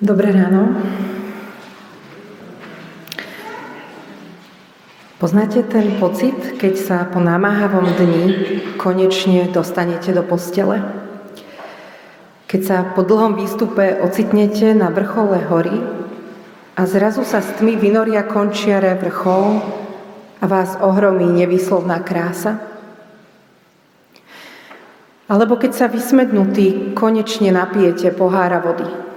Dobré ráno. Poznáte ten pocit, keď sa po námahavom dni konečne dostanete do postele? Keď sa po dlhom výstupe ocitnete na vrchole hory a zrazu sa s tmy vynoria končiare vrchol a vás ohromí nevýslovná krása? Alebo keď sa vysmednutý konečne napijete pohára vody?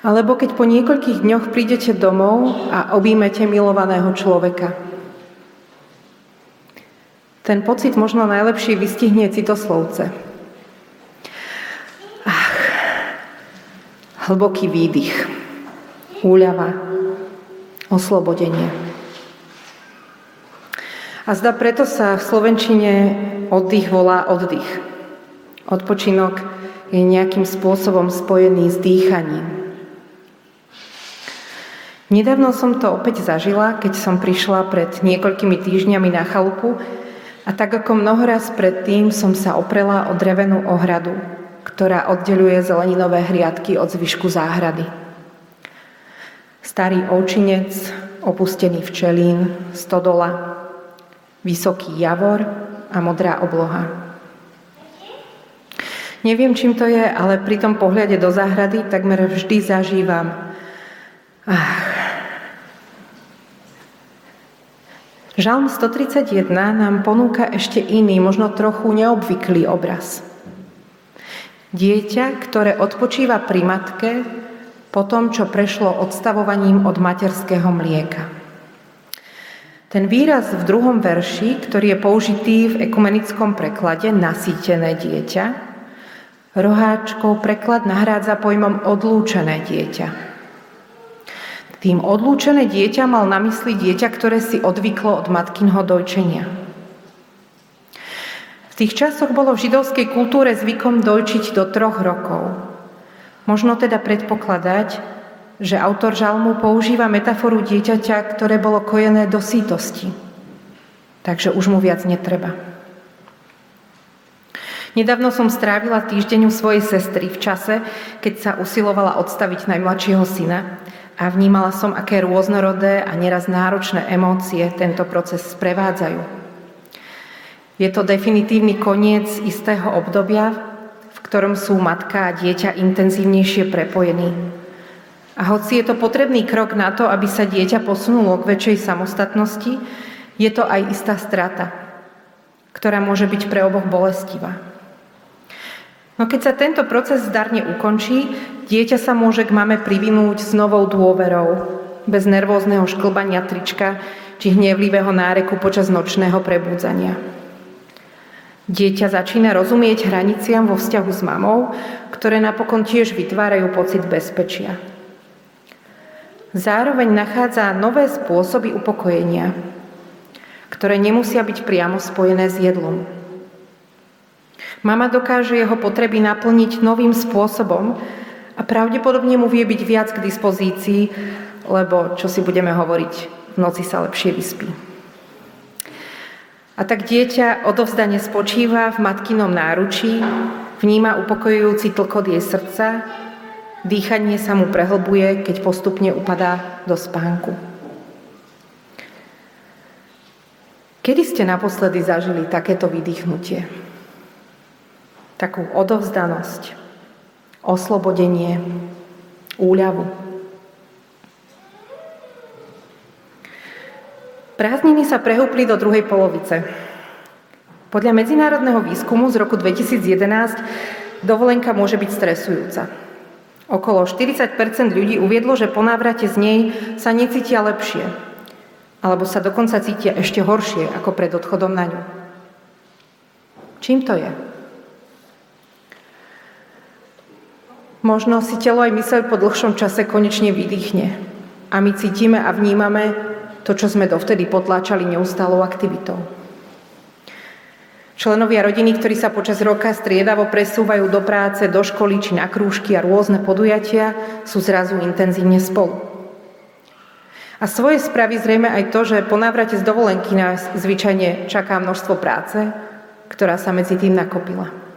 Alebo keď po niekoľkých dňoch prídete domov a objímete milovaného človeka? Ten pocit možno najlepšie vystihne citoslovce. hlboký výdych, úľava, oslobodenie. A zda preto sa v Slovenčine oddych volá oddych. Odpočinok je nejakým spôsobom spojený s dýchaním. Nedávno som to opäť zažila, keď som prišla pred niekoľkými týždňami na chalupu a tak ako mnohoraz predtým som sa oprela o drevenú ohradu, ktorá oddeluje zeleninové hriadky od zvyšku záhrady. Starý ovčinec, opustený včelín, stodola, vysoký javor a modrá obloha. Neviem, čím to je, ale pri tom pohľade do záhrady takmer vždy zažívam. Ach. Žalm 131 nám ponúka ešte iný, možno trochu neobvyklý obraz – Dieťa, ktoré odpočíva pri matke po tom, čo prešlo odstavovaním od materského mlieka. Ten výraz v druhom verši, ktorý je použitý v ekumenickom preklade nasýtené dieťa, roháčkov preklad nahrádza pojmom odlúčené dieťa. Tým odlúčené dieťa mal na mysli dieťa, ktoré si odvyklo od matkinho dojčenia tých časoch bolo v židovskej kultúre zvykom dojčiť do troch rokov. Možno teda predpokladať, že autor žalmu používa metaforu dieťaťa, ktoré bolo kojené do sítosti. Takže už mu viac netreba. Nedávno som strávila týždeň u svojej sestry v čase, keď sa usilovala odstaviť najmladšieho syna a vnímala som, aké rôznorodé a neraz náročné emócie tento proces sprevádzajú. Je to definitívny koniec istého obdobia, v ktorom sú matka a dieťa intenzívnejšie prepojení. A hoci je to potrebný krok na to, aby sa dieťa posunulo k väčšej samostatnosti, je to aj istá strata, ktorá môže byť pre oboch bolestivá. No keď sa tento proces zdarne ukončí, dieťa sa môže k mame privinúť s novou dôverou, bez nervózneho šklbania trička či hnevlivého náreku počas nočného prebúdzania. Dieťa začína rozumieť hraniciam vo vzťahu s mamou, ktoré napokon tiež vytvárajú pocit bezpečia. Zároveň nachádza nové spôsoby upokojenia, ktoré nemusia byť priamo spojené s jedlom. Mama dokáže jeho potreby naplniť novým spôsobom a pravdepodobne mu vie byť viac k dispozícii, lebo čo si budeme hovoriť, v noci sa lepšie vyspí. A tak dieťa odovzdane spočíva v matkinom náručí, vníma upokojujúci tlkot jej srdca, dýchanie sa mu prehlbuje, keď postupne upadá do spánku. Kedy ste naposledy zažili takéto vydýchnutie? Takú odovzdanosť, oslobodenie, úľavu. Prázdniny sa prehúpli do druhej polovice. Podľa medzinárodného výskumu z roku 2011 dovolenka môže byť stresujúca. Okolo 40% ľudí uviedlo, že po návrate z nej sa necítia lepšie, alebo sa dokonca cítia ešte horšie ako pred odchodom na ňu. Čím to je? Možno si telo aj myseľ po dlhšom čase konečne vydýchne a my cítime a vnímame, to, čo sme dovtedy potláčali neustálou aktivitou. Členovia rodiny, ktorí sa počas roka striedavo presúvajú do práce, do školy či na krúžky a rôzne podujatia, sú zrazu intenzívne spolu. A svoje spraví zrejme aj to, že po návrate z dovolenky nás zvyčajne čaká množstvo práce, ktorá sa medzi tým nakopila.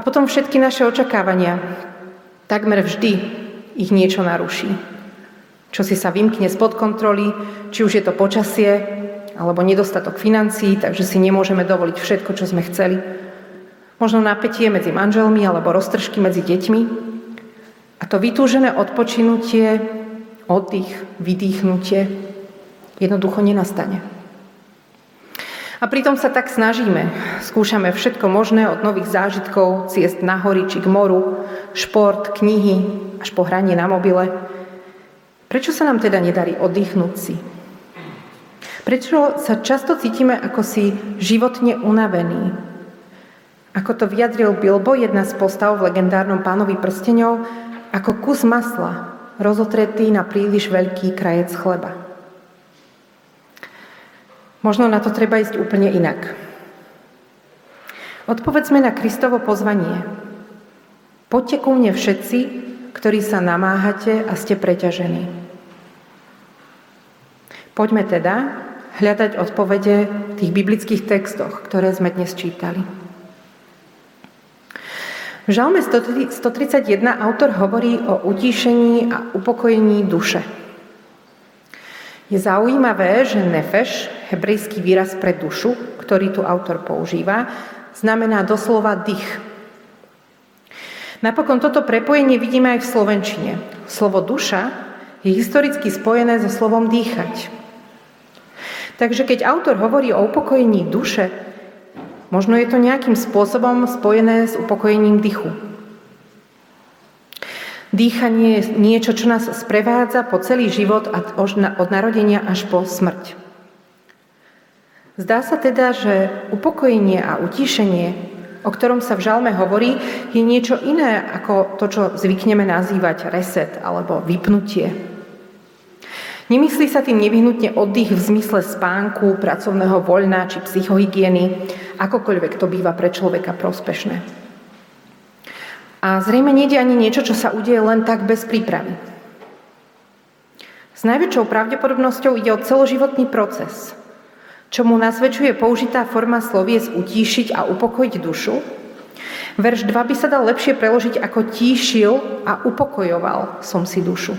A potom všetky naše očakávania. Takmer vždy ich niečo naruší. Čo si sa vymkne spod kontroly, či už je to počasie, alebo nedostatok financií, takže si nemôžeme dovoliť všetko, čo sme chceli. Možno napätie medzi manželmi alebo roztržky medzi deťmi. A to vytúžené odpočinutie, oddych, vydýchnutie jednoducho nenastane. A pritom sa tak snažíme. Skúšame všetko možné od nových zážitkov, ciest na hory či k moru, šport, knihy, až po hranie na mobile. Prečo sa nám teda nedarí oddychnúť si? Prečo sa často cítime ako si životne unavení? Ako to vyjadril Bilbo, jedna z postav v legendárnom pánovi prstenov, ako kus masla, rozotretý na príliš veľký krajec chleba. Možno na to treba ísť úplne inak. Odpovedzme na Kristovo pozvanie. Poďte ku mne všetci, ktorí sa namáhate a ste preťažení. Poďme teda hľadať odpovede v tých biblických textoch, ktoré sme dnes čítali. V Žalme 131 autor hovorí o utíšení a upokojení duše. Je zaujímavé, že nefeš, hebrejský výraz pre dušu, ktorý tu autor používa, znamená doslova dých. Napokon toto prepojenie vidíme aj v slovenčine. Slovo duša je historicky spojené so slovom dýchať. Takže keď autor hovorí o upokojení duše, možno je to nejakým spôsobom spojené s upokojením dychu. Dýchanie je niečo, čo nás sprevádza po celý život od narodenia až po smrť. Zdá sa teda, že upokojenie a utíšenie, o ktorom sa v žalme hovorí, je niečo iné ako to, čo zvykneme nazývať reset alebo vypnutie. Nemyslí sa tým nevyhnutne oddych v zmysle spánku, pracovného voľna či psychohygieny, akokoľvek to býva pre človeka prospešné. A zrejme nejde ani niečo, čo sa udeje len tak bez prípravy. S najväčšou pravdepodobnosťou ide o celoživotný proces, čo mu nasvedčuje použitá forma sloviec utíšiť a upokojiť dušu. Verš 2 by sa dal lepšie preložiť ako tíšil a upokojoval som si dušu.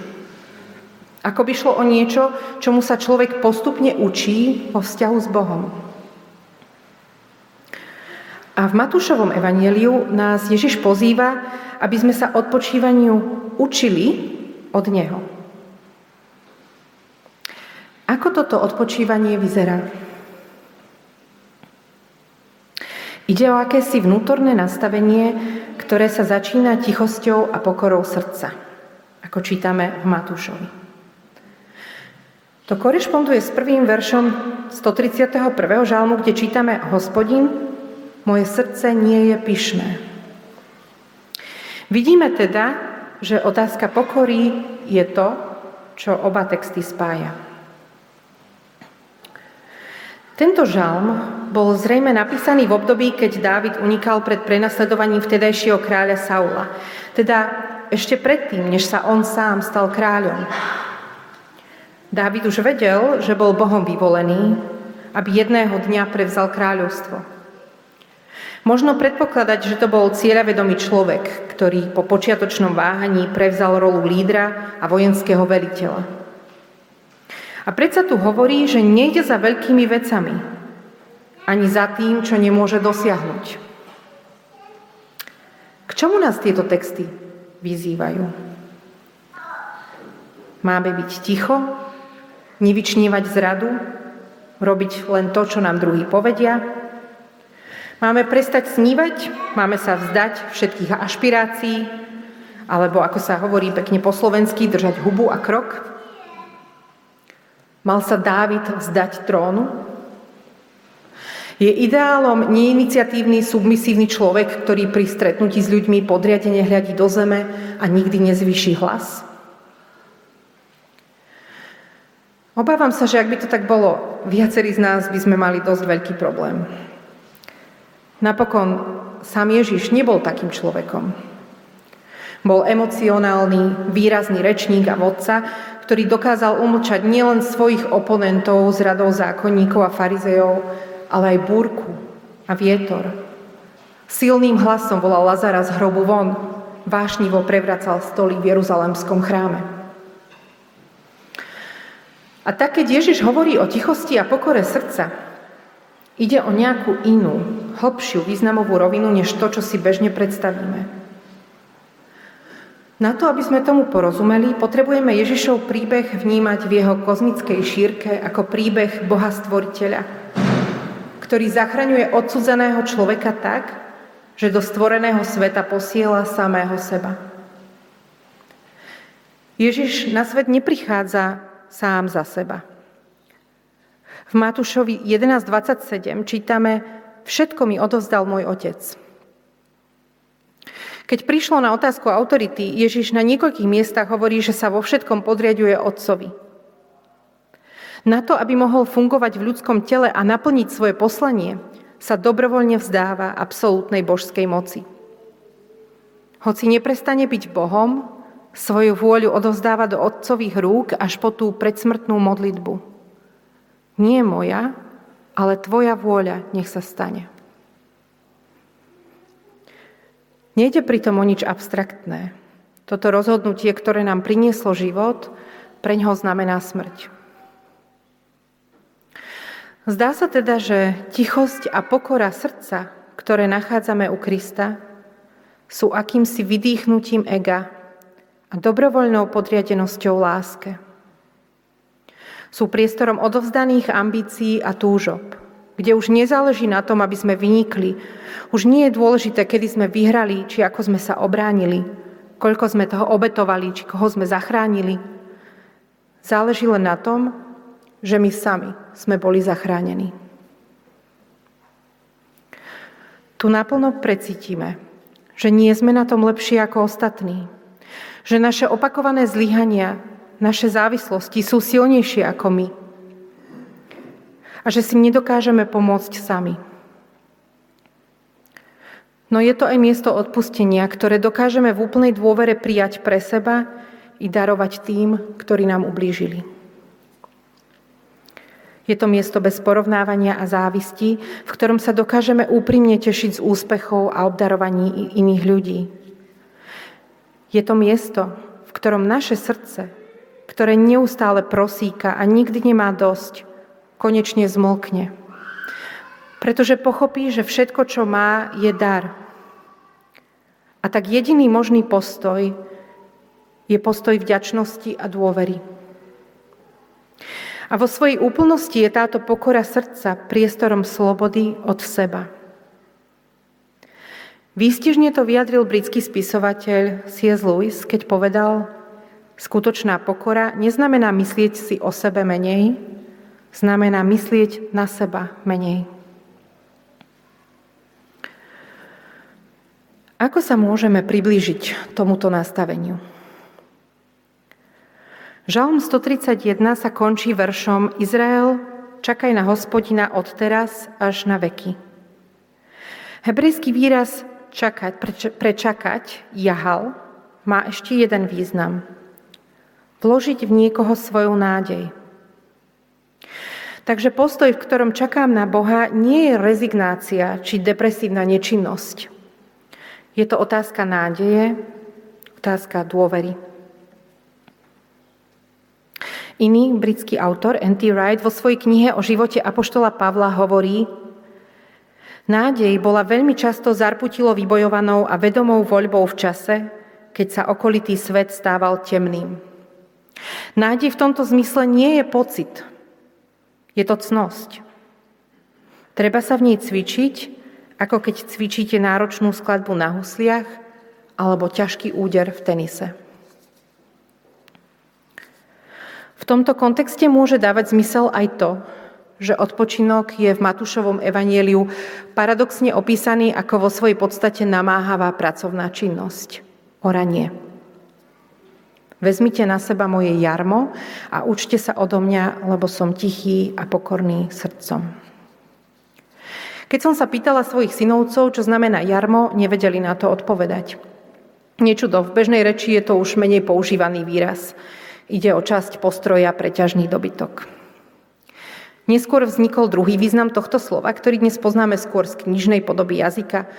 Ako by šlo o niečo, čomu sa človek postupne učí vo vzťahu s Bohom. A v Matúšovom evanieliu nás Ježiš pozýva, aby sme sa odpočívaniu učili od Neho. Ako toto odpočívanie vyzerá? Ide o akési vnútorné nastavenie, ktoré sa začína tichosťou a pokorou srdca, ako čítame v Matúšovi. To korešponduje s prvým veršom 131. žalmu, kde čítame Hospodin, moje srdce nie je pyšné. Vidíme teda, že otázka pokory je to, čo oba texty spája. Tento žalm bol zrejme napísaný v období, keď Dávid unikal pred prenasledovaním vtedajšieho kráľa Saula. Teda ešte predtým, než sa on sám stal kráľom. Dávid už vedel, že bol Bohom vyvolený, aby jedného dňa prevzal kráľovstvo. Možno predpokladať, že to bol cieľavedomý človek, ktorý po počiatočnom váhaní prevzal rolu lídra a vojenského veliteľa. A predsa tu hovorí, že nejde za veľkými vecami, ani za tým, čo nemôže dosiahnuť. K čomu nás tieto texty vyzývajú? Máme byť ticho, nevyčnívať zradu, robiť len to, čo nám druhý povedia, Máme prestať snívať, máme sa vzdať všetkých ašpirácií, alebo ako sa hovorí pekne po slovensky, držať hubu a krok. Mal sa Dávid vzdať trónu? Je ideálom neiniciatívny, submisívny človek, ktorý pri stretnutí s ľuďmi podriadene hľadí do zeme a nikdy nezvýši hlas? Obávam sa, že ak by to tak bolo, viacerí z nás by sme mali dosť veľký problém. Napokon sám Ježiš nebol takým človekom. Bol emocionálny, výrazný rečník a vodca, ktorý dokázal umlčať nielen svojich oponentov z radou zákonníkov a farizejov, ale aj búrku a vietor. Silným hlasom volal Lazara z hrobu von. Vášnivo prevracal stoly v Jeruzalemskom chráme. A tak, keď Ježiš hovorí o tichosti a pokore srdca, ide o nejakú inú, hlbšiu významovú rovinu, než to, čo si bežne predstavíme. Na to, aby sme tomu porozumeli, potrebujeme Ježišov príbeh vnímať v jeho kozmickej šírke ako príbeh Boha Stvoriteľa, ktorý zachraňuje odsudzeného človeka tak, že do stvoreného sveta posiela samého seba. Ježiš na svet neprichádza sám za seba. V Matúšovi 11.27 čítame Všetko mi odovzdal môj otec. Keď prišlo na otázku autority, Ježiš na niekoľkých miestach hovorí, že sa vo všetkom podriaduje Otcovi. Na to, aby mohol fungovať v ľudskom tele a naplniť svoje poslanie, sa dobrovoľne vzdáva absolútnej božskej moci. Hoci neprestane byť Bohom, svoju vôľu odovzdáva do otcových rúk až po tú predsmrtnú modlitbu. Nie moja, ale tvoja vôľa nech sa stane. Nejde pritom o nič abstraktné. Toto rozhodnutie, ktoré nám prinieslo život, pre ňoho znamená smrť. Zdá sa teda, že tichosť a pokora srdca, ktoré nachádzame u Krista, sú akýmsi vydýchnutím ega a dobrovoľnou podriadenosťou láske. Sú priestorom odovzdaných ambícií a túžob kde už nezáleží na tom, aby sme vynikli. Už nie je dôležité, kedy sme vyhrali, či ako sme sa obránili, koľko sme toho obetovali, či koho sme zachránili. Záleží len na tom, že my sami sme boli zachránení. Tu naplno precítime, že nie sme na tom lepšie ako ostatní. Že naše opakované zlyhania, naše závislosti sú silnejšie ako my – a že si nedokážeme pomôcť sami. No je to aj miesto odpustenia, ktoré dokážeme v úplnej dôvere prijať pre seba i darovať tým, ktorí nám ublížili. Je to miesto bez porovnávania a závisti, v ktorom sa dokážeme úprimne tešiť z úspechov a obdarovaní iných ľudí. Je to miesto, v ktorom naše srdce, ktoré neustále prosíka a nikdy nemá dosť, konečne zmlkne. Pretože pochopí, že všetko, čo má, je dar. A tak jediný možný postoj je postoj vďačnosti a dôvery. A vo svojej úplnosti je táto pokora srdca priestorom slobody od seba. Výstižne to vyjadril britský spisovateľ C.S. Lewis, keď povedal, skutočná pokora neznamená myslieť si o sebe menej, znamená myslieť na seba menej. Ako sa môžeme priblížiť tomuto nastaveniu? Žalm 131 sa končí veršom Izrael, čakaj na hospodina od teraz až na veky. Hebrejský výraz čakať, prečakať, jahal, má ešte jeden význam. Vložiť v niekoho svoju nádej – Takže postoj, v ktorom čakám na Boha, nie je rezignácia či depresívna nečinnosť. Je to otázka nádeje, otázka dôvery. Iný britský autor, N.T. Wright, vo svojej knihe o živote Apoštola Pavla hovorí, Nádej bola veľmi často zarputilo vybojovanou a vedomou voľbou v čase, keď sa okolitý svet stával temným. Nádej v tomto zmysle nie je pocit, je to cnosť. Treba sa v nej cvičiť, ako keď cvičíte náročnú skladbu na husliach alebo ťažký úder v tenise. V tomto kontexte môže dávať zmysel aj to, že odpočinok je v Matúšovom evanieliu paradoxne opísaný ako vo svojej podstate namáhavá pracovná činnosť, oranie. Vezmite na seba moje jarmo a učte sa odo mňa, lebo som tichý a pokorný srdcom. Keď som sa pýtala svojich synovcov, čo znamená jarmo, nevedeli na to odpovedať. Niečudo, v bežnej reči je to už menej používaný výraz. Ide o časť postroja pre ťažný dobytok. Neskôr vznikol druhý význam tohto slova, ktorý dnes poznáme skôr z knižnej podoby jazyka.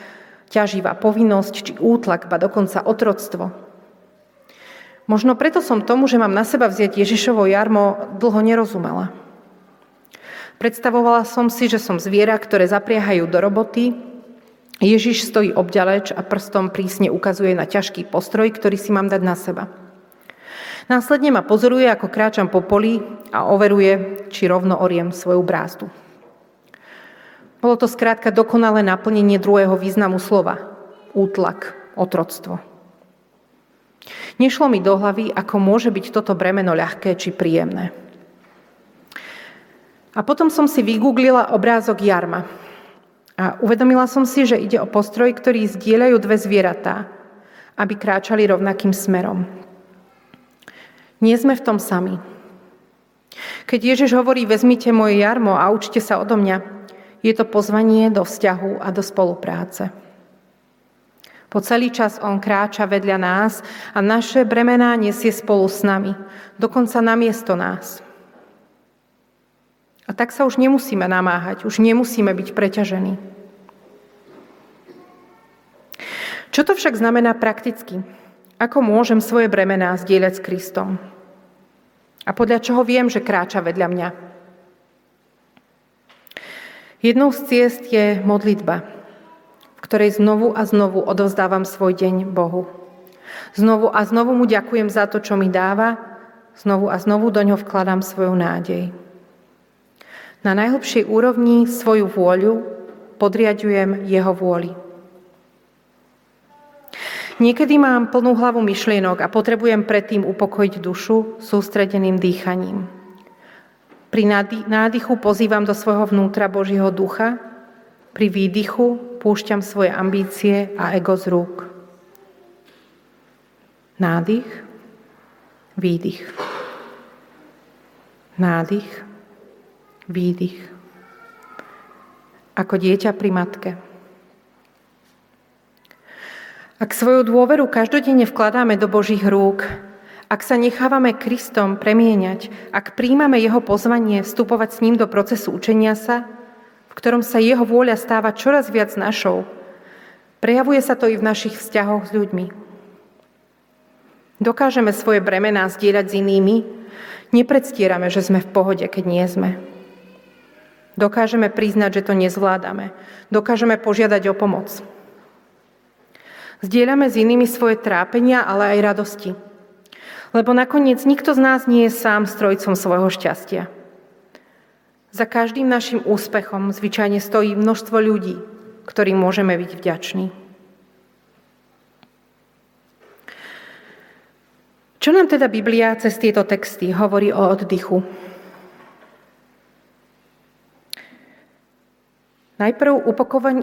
ťaživá povinnosť či útlak, ba dokonca otroctvo. Možno preto som tomu, že mám na seba vziať Ježišovo jarmo, dlho nerozumela. Predstavovala som si, že som zviera, ktoré zapriehajú do roboty. Ježiš stojí obďaleč a prstom prísne ukazuje na ťažký postroj, ktorý si mám dať na seba. Následne ma pozoruje, ako kráčam po poli a overuje, či rovno oriem svoju brázdu. Bolo to skrátka dokonalé naplnenie druhého významu slova. Útlak, otroctvo. Nešlo mi do hlavy, ako môže byť toto bremeno ľahké či príjemné. A potom som si vygooglila obrázok jarma. A uvedomila som si, že ide o postroj, ktorý zdieľajú dve zvieratá, aby kráčali rovnakým smerom. Nie sme v tom sami. Keď Ježiš hovorí, vezmite moje jarmo a učte sa odo mňa, je to pozvanie do vzťahu a do spolupráce. Po celý čas On kráča vedľa nás a naše bremená nesie spolu s nami, dokonca namiesto nás. A tak sa už nemusíme namáhať, už nemusíme byť preťažení. Čo to však znamená prakticky? Ako môžem svoje bremená zdieľať s Kristom? A podľa čoho viem, že kráča vedľa mňa? Jednou z ciest je modlitba, ktorej znovu a znovu odovzdávam svoj deň Bohu. Znovu a znovu mu ďakujem za to, čo mi dáva, znovu a znovu do ňo vkladám svoju nádej. Na najhlbšej úrovni svoju vôľu podriadujem jeho vôli. Niekedy mám plnú hlavu myšlienok a potrebujem predtým upokojiť dušu sústredeným dýchaním. Pri nádychu pozývam do svojho vnútra Božieho ducha, pri výdychu púšťam svoje ambície a ego z rúk. Nádych, výdych. Nádych, výdych. Ako dieťa pri matke. Ak svoju dôveru každodenne vkladáme do Božích rúk, ak sa nechávame Kristom premieňať, ak príjmame Jeho pozvanie vstupovať s ním do procesu učenia sa, v ktorom sa Jeho vôľa stáva čoraz viac našou, prejavuje sa to i v našich vzťahoch s ľuďmi. Dokážeme svoje bremená zdieľať s inými, nepredstierame, že sme v pohode, keď nie sme. Dokážeme priznať, že to nezvládame. Dokážeme požiadať o pomoc. Zdieľame s inými svoje trápenia, ale aj radosti. Lebo nakoniec nikto z nás nie je sám strojcom svojho šťastia. Za každým našim úspechom zvyčajne stojí množstvo ľudí, ktorým môžeme byť vďační. Čo nám teda Biblia cez tieto texty hovorí o oddychu? Najprv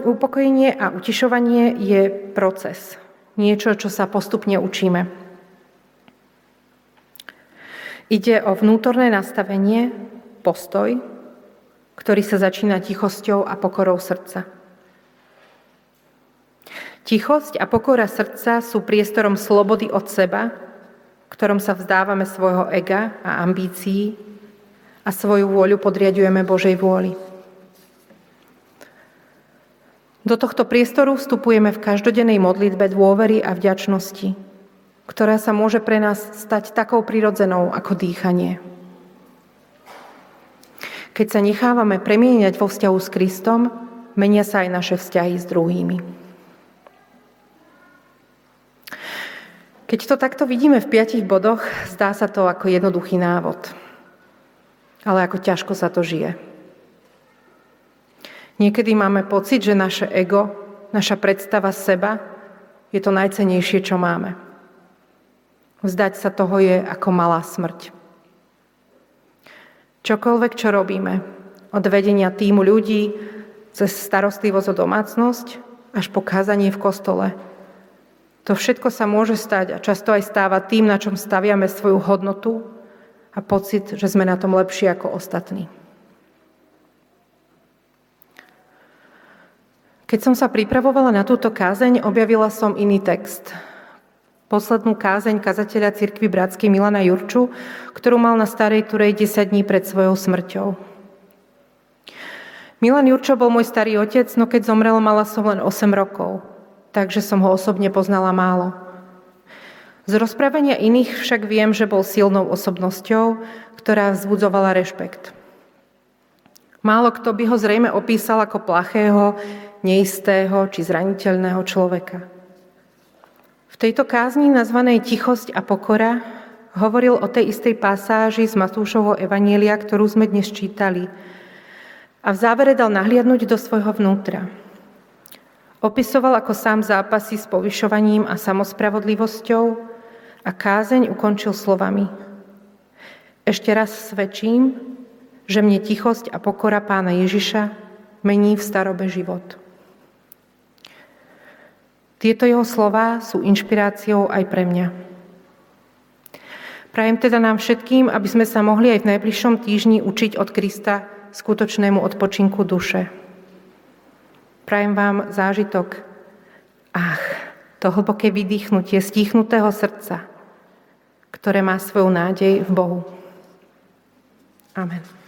upokojenie a utišovanie je proces. Niečo, čo sa postupne učíme. Ide o vnútorné nastavenie, postoj, ktorý sa začína tichosťou a pokorou srdca. Tichosť a pokora srdca sú priestorom slobody od seba, ktorom sa vzdávame svojho ega a ambícií a svoju vôľu podriadujeme Božej vôli. Do tohto priestoru vstupujeme v každodennej modlitbe dôvery a vďačnosti, ktorá sa môže pre nás stať takou prirodzenou ako dýchanie. Keď sa nechávame premieňať vo vzťahu s Kristom, menia sa aj naše vzťahy s druhými. Keď to takto vidíme v piatich bodoch, zdá sa to ako jednoduchý návod. Ale ako ťažko sa to žije. Niekedy máme pocit, že naše ego, naša predstava seba je to najcenejšie, čo máme. Vzdať sa toho je ako malá smrť. Čokoľvek, čo robíme, od vedenia týmu ľudí, cez starostlivosť o domácnosť, až po kázanie v kostole. To všetko sa môže stať a často aj stáva tým, na čom staviame svoju hodnotu a pocit, že sme na tom lepšie ako ostatní. Keď som sa pripravovala na túto kázeň, objavila som iný text. Poslednú kázeň kazateľa cirkvi Bratskej Milana Jurču, ktorú mal na Starej Turej 10 dní pred svojou smrťou. Milan Jurčo bol môj starý otec, no keď zomrel, mala som len 8 rokov. takže som ho osobne poznala málo. Z rozprávania iných však viem, že bol silnou osobnosťou, ktorá vzbudzovala rešpekt. Málo kto by ho zrejme opísal ako plachého, neistého či zraniteľného človeka. V tejto kázni nazvanej Tichosť a pokora hovoril o tej istej pasáži z Matúšovho Evanielia, ktorú sme dnes čítali. A v závere dal nahliadnúť do svojho vnútra. Opisoval, ako sám zápasy s povyšovaním a samospravodlivosťou, a kázeň ukončil slovami. Ešte raz svedčím, že mne tichosť a pokora pána Ježiša mení v starobe život. Tieto jeho slova sú inšpiráciou aj pre mňa. Prajem teda nám všetkým, aby sme sa mohli aj v najbližšom týždni učiť od Krista skutočnému odpočinku duše. Prajem vám zážitok, ach, to hlboké vydýchnutie stichnutého srdca, ktoré má svoju nádej v Bohu. Amen.